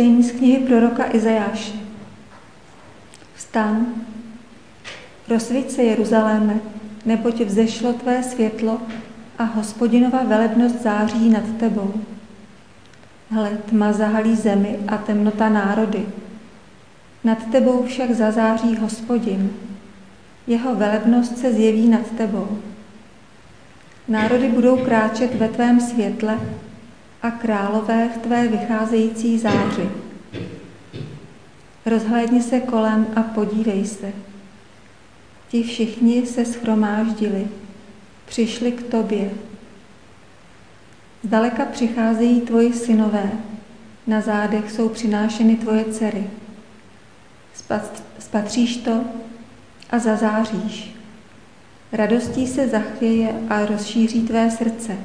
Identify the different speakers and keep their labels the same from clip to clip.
Speaker 1: Čtení z knihy proroka Izajáše. Vstan, rozsvíť se Jeruzaléme, neboť vzešlo tvé světlo a hospodinova velebnost září nad tebou. Hle, tma zahalí zemi a temnota národy. Nad tebou však zazáří hospodin. Jeho velebnost se zjeví nad tebou. Národy budou kráčet ve tvém světle a králové v tvé vycházející záři. Rozhlédni se kolem a podívej se. Ti všichni se schromáždili, přišli k tobě. Zdaleka přicházejí tvoji synové, na zádech jsou přinášeny tvoje dcery. Spatříš to a zazáříš. Radostí se zachvěje a rozšíří tvé srdce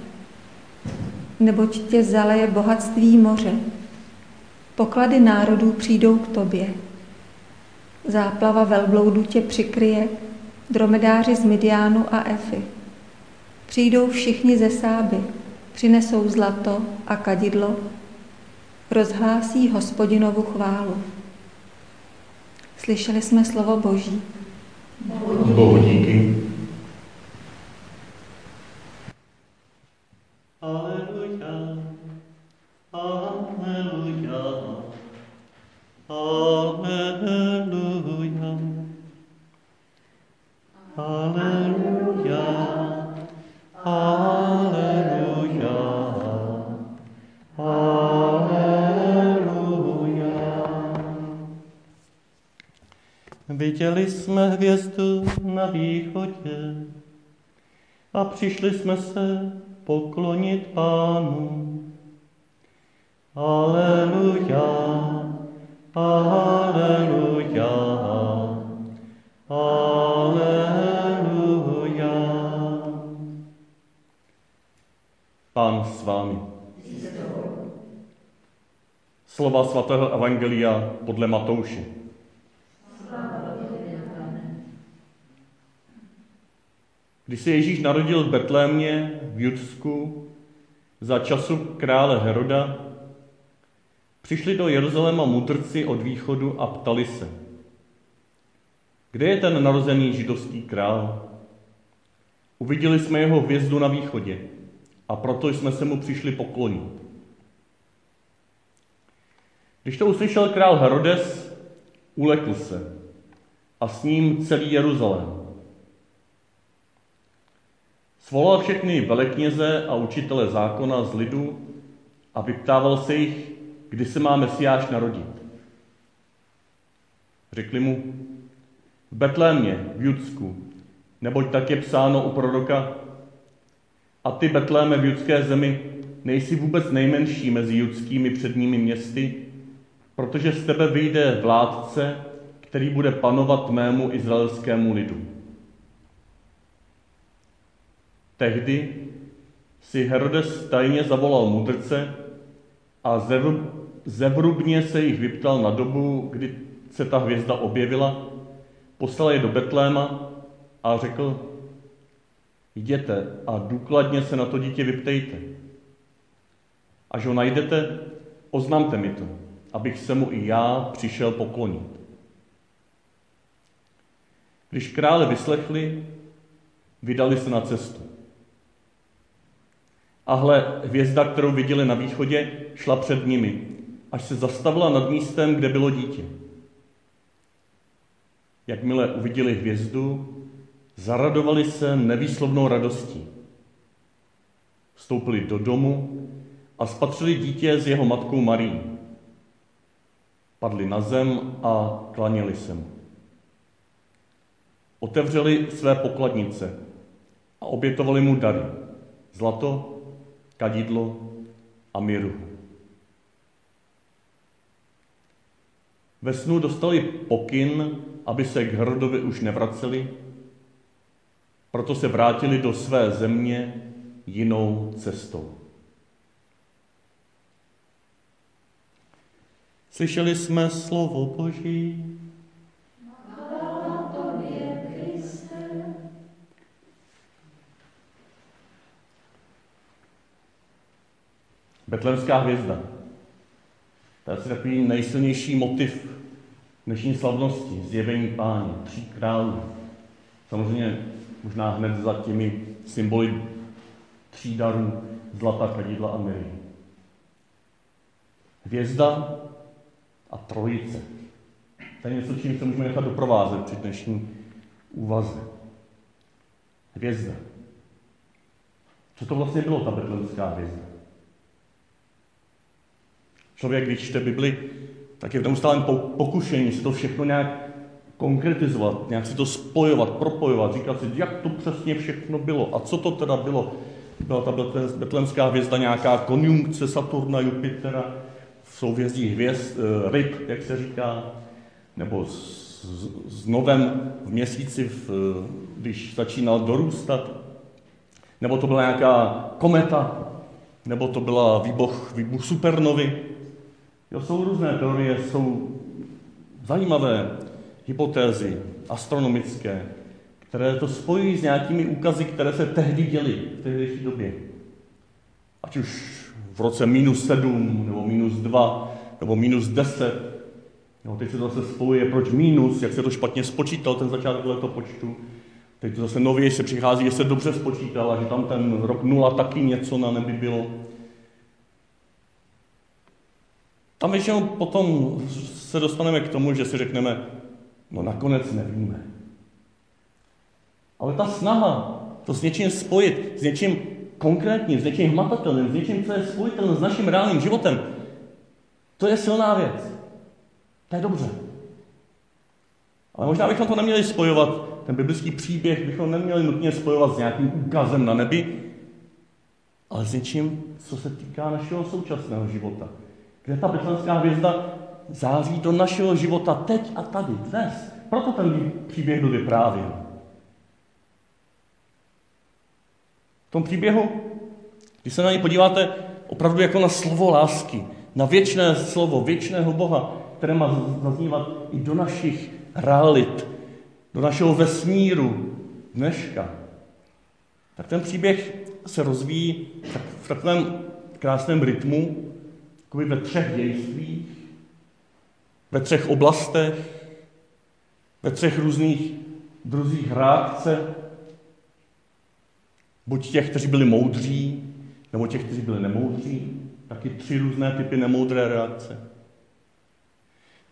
Speaker 1: neboť tě zaleje bohatství moře. Poklady národů přijdou k tobě. Záplava velbloudu tě přikryje, dromedáři z Midiánu a Efy. Přijdou všichni ze Sáby, přinesou zlato a kadidlo, rozhlásí hospodinovu chválu. Slyšeli jsme slovo Boží.
Speaker 2: Bohu díky.
Speaker 3: Přišli jsme se poklonit Pánu. Aleluja, aleluja, aleluja. Pán s vámi. Slova svatého Evangelia podle Matouše. Když se Ježíš narodil v Betlémě v Judsku za času krále Heroda, přišli do Jeruzaléma mudrci od východu a ptali se, kde je ten narozený židovský král? Uviděli jsme jeho hvězdu na východě a proto jsme se mu přišli poklonit. Když to uslyšel král Herodes, ulekl se a s ním celý Jeruzalém. Svolal všechny velekněze a učitele zákona z lidu a vyptával se jich, kdy se má Mesiáš narodit. Řekli mu, v Betlémě, v Judsku, neboť tak je psáno u proroka, a ty, Betléme v judské zemi, nejsi vůbec nejmenší mezi judskými předními městy, protože z tebe vyjde vládce, který bude panovat mému izraelskému lidu. Tehdy si Herodes tajně zavolal mudrce a zevrubně se jich vyptal na dobu, kdy se ta hvězda objevila, poslal je do Betléma a řekl, jděte a důkladně se na to dítě vyptejte. Až ho najdete, oznamte mi to, abych se mu i já přišel poklonit. Když krále vyslechli, vydali se na cestu. A hle, hvězda, kterou viděli na východě, šla před nimi, až se zastavila nad místem, kde bylo dítě. Jakmile uviděli hvězdu, zaradovali se nevýslovnou radostí. Vstoupili do domu a spatřili dítě s jeho matkou Marí. Padli na zem a klaněli se mu. Otevřeli své pokladnice a obětovali mu dary. Zlato, kadidlo a miru. Ve snu dostali pokyn, aby se k Herodovi už nevraceli, proto se vrátili do své země jinou cestou. Slyšeli jsme slovo Boží. Betlemská hvězda. To je asi takový nejsilnější motiv dnešní slavnosti, zjevení páně, tří králů. Samozřejmě možná hned za těmi symboly tří darů zlata, kadidla a miry. Hvězda a trojice. To je něco, čím se můžeme nechat doprovázet při dnešní úvaze. Hvězda. Co to vlastně bylo, ta betlemská hvězda? Člověk, když čte Bibli, tak je v neustálém pokušení si to všechno nějak konkretizovat, nějak si to spojovat, propojovat, říkat si, jak to přesně všechno bylo a co to teda bylo. Byla ta betlemská hvězda nějaká konjunkce Saturna, Jupitera, v souvězdí hvězd, eh, ryb, jak se říká, nebo s, s novem v měsíci, v, když začínal dorůstat, nebo to byla nějaká kometa, nebo to byla výbuch, výbuch supernovy. Jo, jsou různé teorie, jsou zajímavé hypotézy astronomické, které to spojují s nějakými úkazy, které se tehdy děly v tehdejší době. Ať už v roce minus 7, nebo minus 2, nebo minus 10. Jo, teď se to zase spojuje, proč minus, jak se to špatně spočítal, ten začátek letopočtu. Teď to zase nově se přichází, že se dobře spočítal a že tam ten rok nula taky něco na nebi bylo. Tam většinou potom se dostaneme k tomu, že si řekneme, no nakonec nevíme. Ale ta snaha to s něčím spojit, s něčím konkrétním, s něčím hmatatelným, s něčím, co je spojitelné s naším reálným životem, to je silná věc. To je dobře. Ale možná bychom to neměli spojovat, ten biblický příběh bychom neměli nutně spojovat s nějakým úkazem na nebi, ale s něčím, co se týká našeho současného života. Kde ta betlenská hvězda září do našeho života teď a tady, dnes. Proto ten příběh byl vyprávěn. V tom příběhu, když se na ně podíváte opravdu jako na slovo lásky, na věčné slovo, věčného Boha, které má zaznívat i do našich realit, do našeho vesmíru dneška, tak ten příběh se rozvíjí v takovém krásném rytmu, jako ve třech dějstvích, ve třech oblastech, ve třech různých druzích reakce, buď těch, kteří byli moudří, nebo těch, kteří byli nemoudří, taky tři různé typy nemoudré reakce.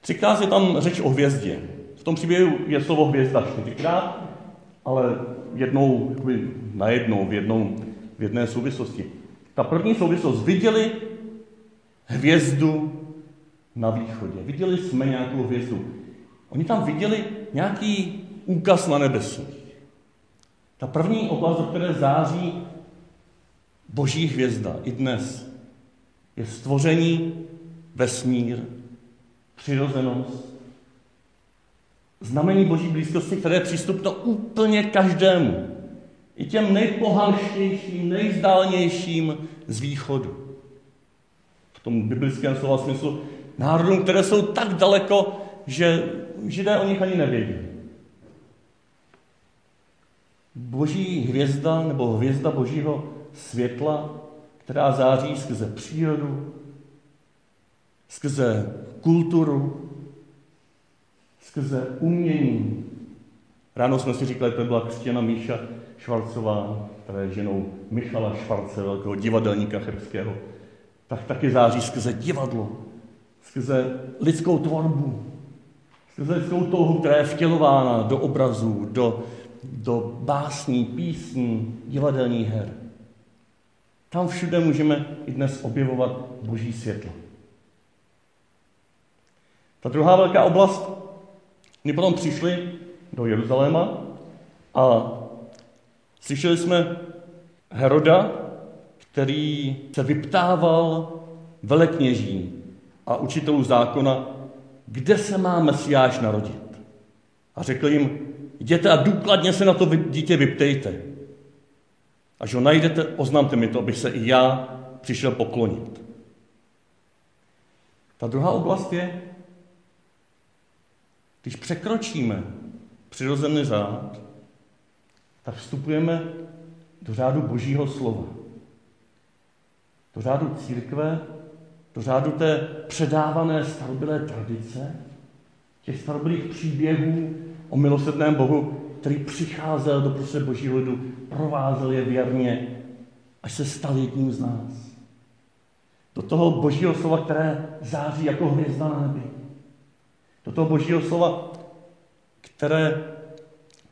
Speaker 3: Třikrát je tam řeč o hvězdě. V tom příběhu je slovo hvězda čtyřikrát, ale jednou, jakoby najednou, v, jednou, v jedné souvislosti. Ta první souvislost, viděli hvězdu na východě. Viděli jsme nějakou hvězdu. Oni tam viděli nějaký úkaz na nebesích. Ta první oblast, do které září boží hvězda i dnes, je stvoření, vesmír, přirozenost, znamení boží blízkosti, které je přístupno úplně každému. I těm nejpohanštějším, nejzdálnějším z východu. Tom biblickém slova smyslu národům, které jsou tak daleko, že židé o nich ani nevědí. Boží hvězda nebo hvězda božího světla, která září skrze přírodu, skrze kulturu, skrze umění. Ráno jsme si říkali, to byla křtěna Míša Švarcová, která je ženou Michala Švarce, velkého divadelníka chebského. Tak taky září skrze divadlo, skrze lidskou tvorbu, skrze lidskou touhu, která je vtělována do obrazů, do, do básní, písní, divadelních her. Tam všude můžeme i dnes objevovat boží světlo. Ta druhá velká oblast, my potom přišli do Jeruzaléma a slyšeli jsme Heroda, který se vyptával velekněží a učitelů zákona, kde se má Mesiáš narodit. A řekl jim, jděte a důkladně se na to dítě vyptejte. Až ho najdete, oznamte mi to, abych se i já přišel poklonit. Ta druhá oblast je, když překročíme přirozený řád, tak vstupujeme do řádu Božího slova. Do řádu církve, do řádu té předávané starobylé tradice, těch starobylých příběhů o milosrdném Bohu, který přicházel do prostředí božího lidu, provázel je věrně, až se stal jedním z nás. Do toho božího slova, které září jako hvězda na nebi. Do toho božího slova, které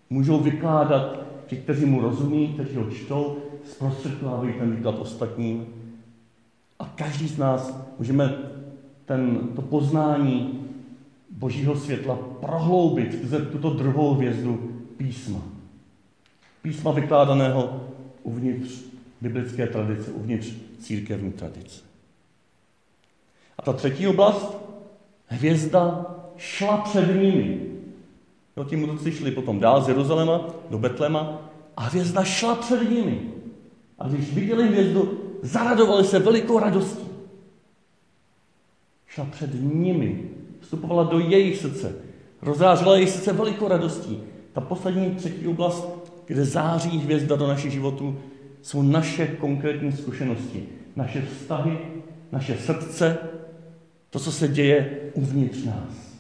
Speaker 3: můžou vykládat ti, kteří mu rozumí, kteří ho čtou, zprostředkovávají ten výklad ostatním. A každý z nás můžeme ten, to poznání božího světla prohloubit skrze tuto druhou hvězdu písma. Písma vykládaného uvnitř biblické tradice, uvnitř církevní tradice. A ta třetí oblast, hvězda šla před nimi. Jo, ti mudrci šli potom dál z Jeruzaléma do Betlema a hvězda šla před nimi. A když viděli hvězdu, zaradovali se velikou radostí. Šla před nimi, vstupovala do jejich srdce, rozářila jejich srdce velikou radostí. Ta poslední třetí oblast, kde září hvězda do našich životů, jsou naše konkrétní zkušenosti, naše vztahy, naše srdce, to, co se děje uvnitř nás.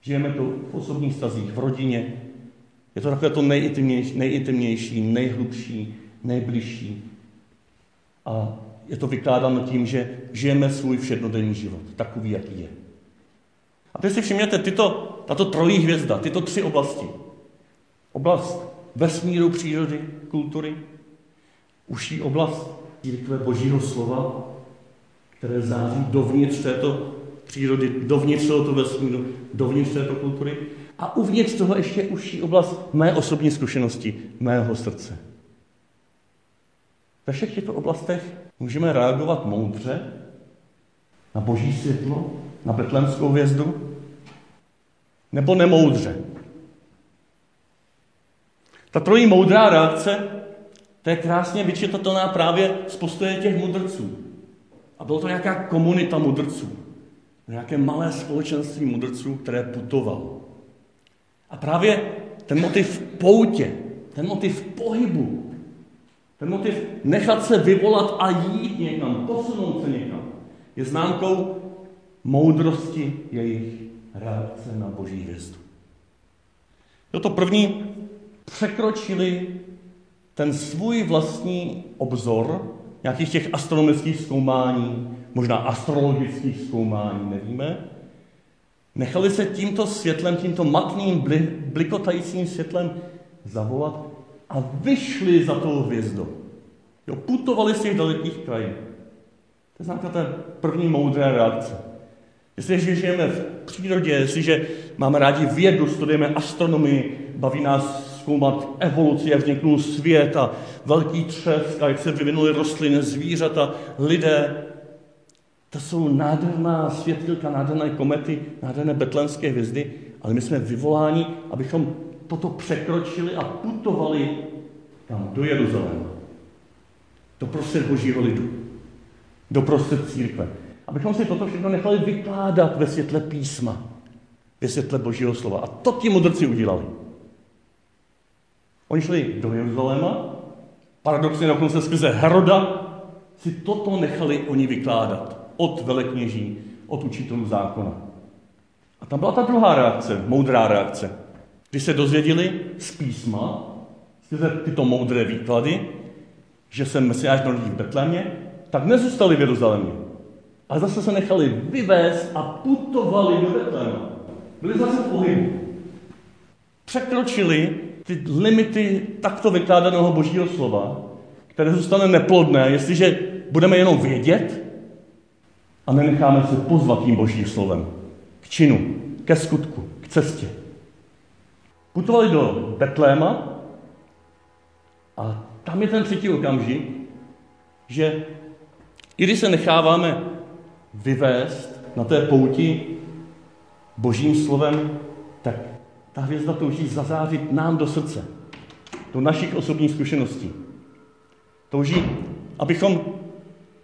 Speaker 3: Žijeme to v osobních stazích, v rodině. Je to takové to nejintimnější, nejhlubší, nejbližší. A je to vykládáno tím, že žijeme svůj všednodenní život, takový, jaký je. A teď si všimněte, tyto, tato trojí hvězda, tyto tři oblasti. Oblast vesmíru, přírody, kultury, užší oblast církve Božího slova, které září dovnitř této přírody, dovnitř tohoto vesmíru, dovnitř této kultury a uvnitř toho ještě užší oblast mé osobní zkušenosti, mého srdce. Ve všech těchto oblastech můžeme reagovat moudře na boží světlo, na betlemskou hvězdu, nebo nemoudře. Ta trojí moudrá reakce, to je krásně vyčitatelná právě z postoje těch mudrců. A bylo to nějaká komunita mudrců. Nějaké malé společenství mudrců, které putovalo. A právě ten motiv poutě, ten motiv pohybu, ten motiv nechat se vyvolat a jít někam, posunout se někam, je známkou moudrosti jejich reakce na boží hvězdu. To první překročili ten svůj vlastní obzor nějakých těch astronomických zkoumání, možná astrologických zkoumání, nevíme. Nechali se tímto světlem, tímto matným, blikotajícím světlem zavolat a vyšli za tou hvězdou. Jo, putovali z těch dalekých krajin. To je známka té první moudré reakce. Jestliže žijeme v přírodě, jestliže máme rádi vědu, studujeme astronomii, baví nás zkoumat evoluci, jak vzniknul svět a velký třesk a jak se vyvinuly rostliny, zvířata, lidé. To jsou nádherná světilka, nádherné komety, nádherné betlenské hvězdy, ale my jsme vyvoláni, abychom toto překročili a putovali tam do Jeruzaléma. Do prostřed božího lidu. Do prostřed církve. Abychom si toto všechno nechali vykládat ve světle písma, ve světle božího slova. A to ti mudrci udělali. Oni šli do Jeruzaléma, paradoxně dokonce skrze Heroda, si toto nechali oni vykládat od velekněží, od učitelů zákona. A tam byla ta druhá reakce, moudrá reakce. Když se dozvěděli z písma, skrze tyto moudré výklady, že se Mesiáš narodí v Betlémě, tak nezůstali v Jeruzalémě. Ale zase se nechali vyvést a putovali do Betléma. Byli zase v pohybu. Překročili ty limity takto vykládaného božího slova, které zůstane neplodné, jestliže budeme jenom vědět a nenecháme se pozvat tím božím slovem k činu, ke skutku, k cestě. Putovali do Betléma a tam je ten třetí okamžik, že i když se necháváme vyvést na té pouti božím slovem, tak ta hvězda touží zazářit nám do srdce, do našich osobních zkušeností. Touží, abychom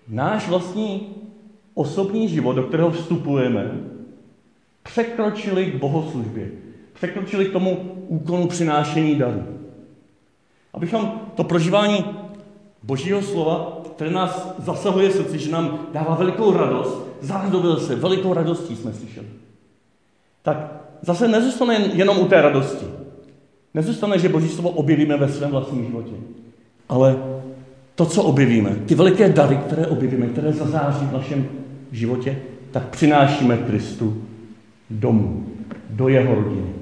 Speaker 3: náš vlastní osobní život, do kterého vstupujeme, překročili k bohoslužbě, překročili k tomu úkonu přinášení darů. Abychom to prožívání Božího slova, které nás zasahuje srdci, že nám dává velikou radost, zaradovil se, velikou radostí jsme slyšeli. Tak zase nezůstane jenom u té radosti. Nezůstane, že Boží slovo objevíme ve svém vlastním životě. Ale to, co objevíme, ty veliké dary, které objevíme, které zazáří v našem životě, tak přinášíme Kristu domů, do jeho rodiny.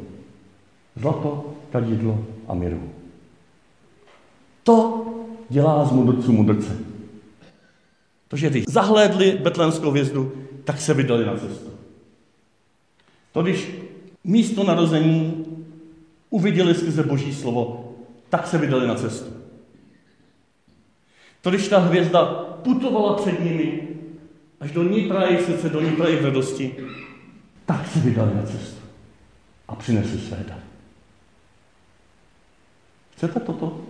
Speaker 3: Zlato, kadidlo a miru. To dělá z mudrců mudrce. To, že když zahlédli betlémskou vězdu, tak se vydali na cestu. To, když místo narození uviděli skrze Boží slovo, tak se vydali na cestu. To, když ta hvězda putovala před nimi až do nitra jejich srdce, do nitra jejich radosti, tak se vydali na cestu a přinesli své dary. Chcete toto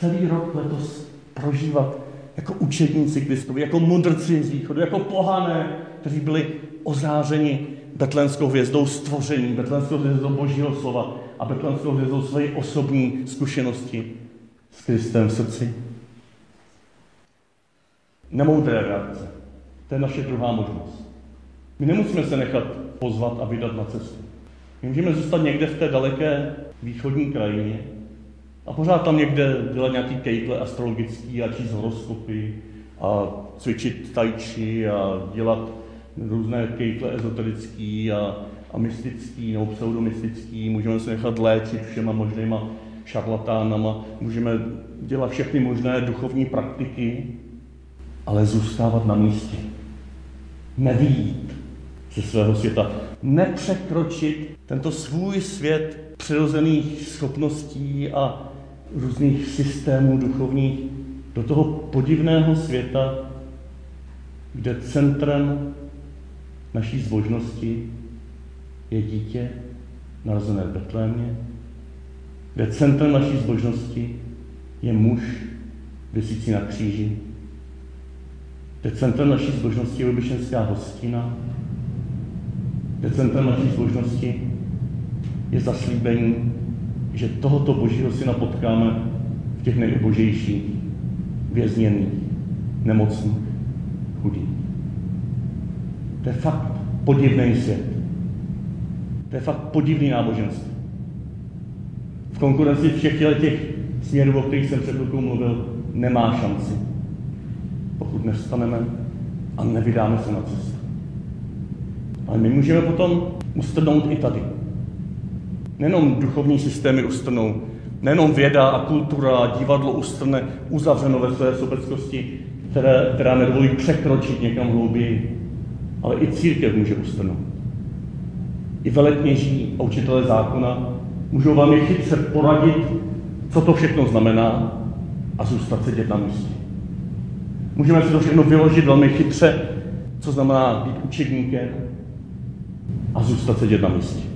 Speaker 3: celý rok letos prožívat jako učedníci Kristovi, jako mudrci z východu, jako pohané, kteří byli ozářeni betlémskou hvězdou stvoření, betlémskou hvězdou Božího slova a betlémskou hvězdou své osobní zkušenosti s Kristem v srdci. Nemoudré reakce. To je naše druhá možnost. My nemusíme se nechat pozvat a vydat na cestu. My můžeme zůstat někde v té daleké východní krajině a pořád tam někde dělat nějaký kejtle astrologický a číst horoskopy a cvičit tajči a dělat různé kejtle ezoterický a, a mystický nebo pseudomystický. Můžeme se nechat léčit všema možnýma šarlatánama, můžeme dělat všechny možné duchovní praktiky, ale zůstávat na místě. Nevýjít ze svého světa. Nepřekročit tento svůj svět přirozených schopností a různých systémů duchovních do toho podivného světa, kde centrem naší zbožnosti je dítě narozené v Betlémě, kde centrem naší zbožnosti je muž vysící na kříži, kde centrem naší zbožnosti je obyčenská hostina, kde centrem naší zbožnosti je zaslíbení, že tohoto božího syna potkáme v těch nejubožejších, vězněných, nemocných, chudých. To je fakt podivný svět. To je fakt podivný náboženství. V konkurenci všech těch směrů, o kterých jsem před chvilkou mluvil, nemá šanci. Pokud nestaneme a nevydáme se na cestu. Ale my můžeme potom ustrnout i tady. Nenom duchovní systémy ustrnou, nejenom věda a kultura a divadlo ustrne uzavřeno ve své sobeckosti, které, která nedovolí překročit někam hlouběji, ale i církev může ustrnout. I veletněží a učitelé zákona můžou vám je chytře poradit, co to všechno znamená a zůstat sedět na místě. Můžeme si to všechno vyložit velmi chytře, co znamená být učedníkem a zůstat sedět na místě.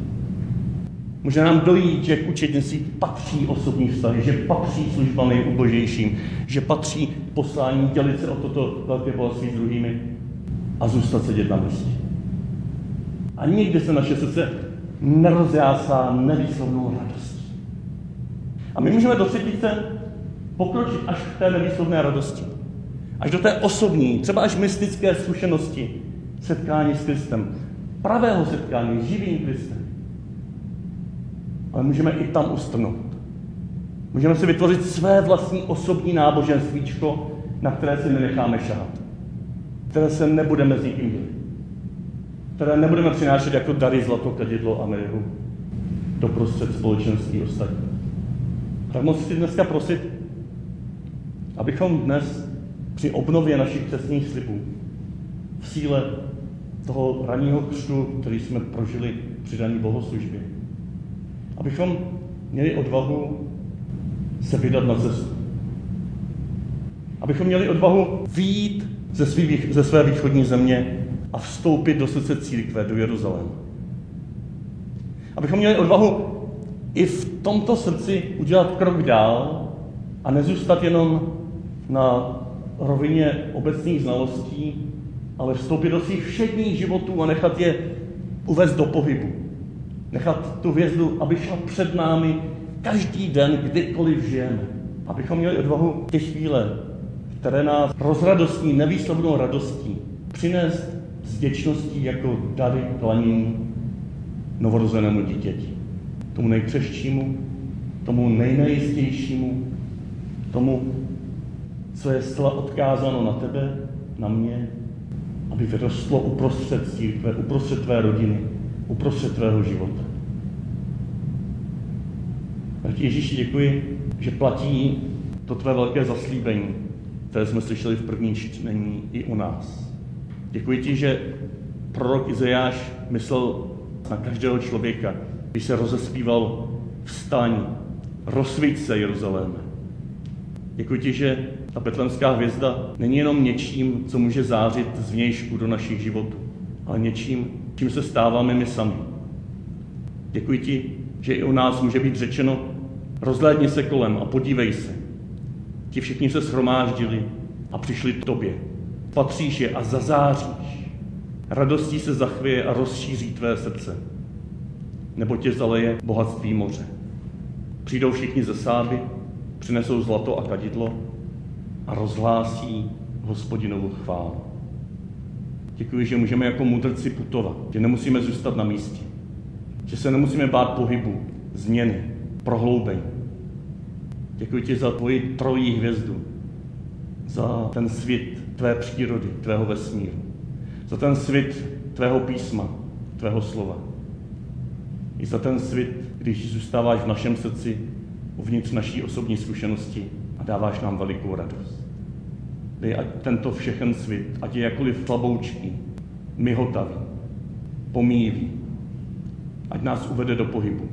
Speaker 3: Může nám dojít, že k učednictví patří osobní vztahy, že patří služba nejubožejším, že patří poslání dělit se o toto velké bohatství s druhými a zůstat sedět na místě. A nikdy se naše srdce nerozjásá nevýslovnou radostí. A my můžeme do třetice pokročit až k té nevýslovné radosti. Až do té osobní, třeba až mystické zkušenosti setkání s Kristem. Pravého setkání živým Kristem. Ale můžeme i tam ustrnout. Můžeme si vytvořit své vlastní osobní náboženstvíčko, na které si nenecháme šát které se nebudeme s nikým dělit. Které nebudeme přinášet jako dary zlato, kadidlo a miru do prostřed společenství ostatní. Tak moc chci dneska prosit, abychom dnes při obnově našich křesních slibů v síle toho ranního křtu, který jsme prožili při daní bohoslužbě, abychom měli odvahu se vydat na cestu. Abychom měli odvahu výjít ze, svý, ze své východní země a vstoupit do srdce církve, do Jeruzaléma. Abychom měli odvahu i v tomto srdci udělat krok dál a nezůstat jenom na rovině obecných znalostí, ale vstoupit do svých všedních životů a nechat je uvést do pohybu. Nechat tu hvězdu, aby šla před námi každý den, kdykoliv žijeme. Abychom měli odvahu ty chvíle, které nás rozradostní, nevýslovnou radostí, přinést s děčností jako dary klanění novorozenému dítěti. Tomu nejkřeščímu, tomu nejnejistějšímu, tomu, co je zcela odkázáno na tebe, na mě, aby vyrostlo uprostřed církve, uprostřed tvé rodiny, uprostřed tvého života. Tak Ježíši děkuji, že platí to tvé velké zaslíbení, které jsme slyšeli v první čtení i u nás. Děkuji ti, že prorok Izajáš myslel na každého člověka, když se rozespíval vstaň, rozsvíť se Jeruzaléme. Děkuji ti, že ta betlemská hvězda není jenom něčím, co může zářit z vnějšku do našich životů, ale něčím, čím se stáváme my sami. Děkuji ti, že i u nás může být řečeno, rozhlédni se kolem a podívej se. Ti všichni se shromáždili a přišli k tobě. Patříš je a zazáříš. Radostí se zachvěje a rozšíří tvé srdce. Nebo tě zaleje bohatství moře. Přijdou všichni ze sáby, přinesou zlato a kadidlo a rozhlásí hospodinovu chválu. Děkuji, že můžeme jako mudrci putovat, že nemusíme zůstat na místě, že se nemusíme bát pohybu, změny, prohloubení. Děkuji ti za tvoji trojí hvězdu, za ten svět tvé přírody, tvého vesmíru, za ten svět tvého písma, tvého slova. I za ten svět, když zůstáváš v našem srdci, uvnitř naší osobní zkušenosti a dáváš nám velikou radost. Dej, ať tento všechen svět, ať je jakoliv slaboučký, myhotavý, pomíjivý, ať nás uvede do pohybu.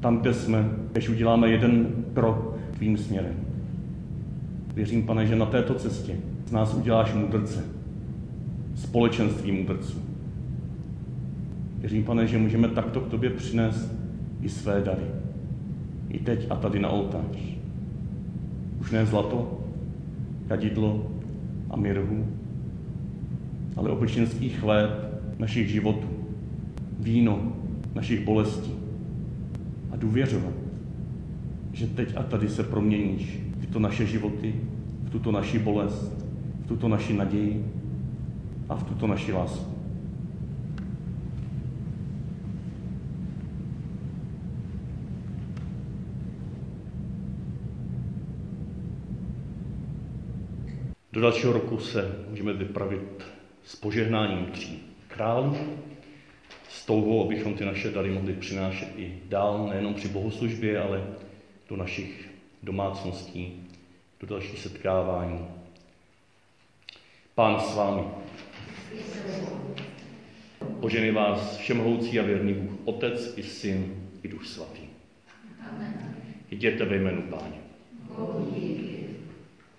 Speaker 3: Tam, kde jsme, když uděláme jeden krok tvým směrem. Věřím, pane, že na této cestě z nás uděláš mudrce, společenství mudrců. Věřím, pane, že můžeme takto k tobě přinést i své dary. I teď a tady na oltář. Už ne zlato, kadidlo a mirhu, ale obyčenský chléb našich životů, víno našich bolestí a důvěřovat, že teď a tady se proměníš v tyto naše životy, v tuto naši bolest, v tuto naši naději a v tuto naši lásku. Do dalšího roku se můžeme vypravit s požehnáním tří králů, s touhou, abychom ty naše dary mohli přinášet i dál, nejenom při bohoslužbě, ale do našich domácností, do dalších setkávání. Pán s vámi. Požený vás všemohoucí a věrný Bůh, Otec i Syn i Duch Svatý. Jděte ve jménu Páně.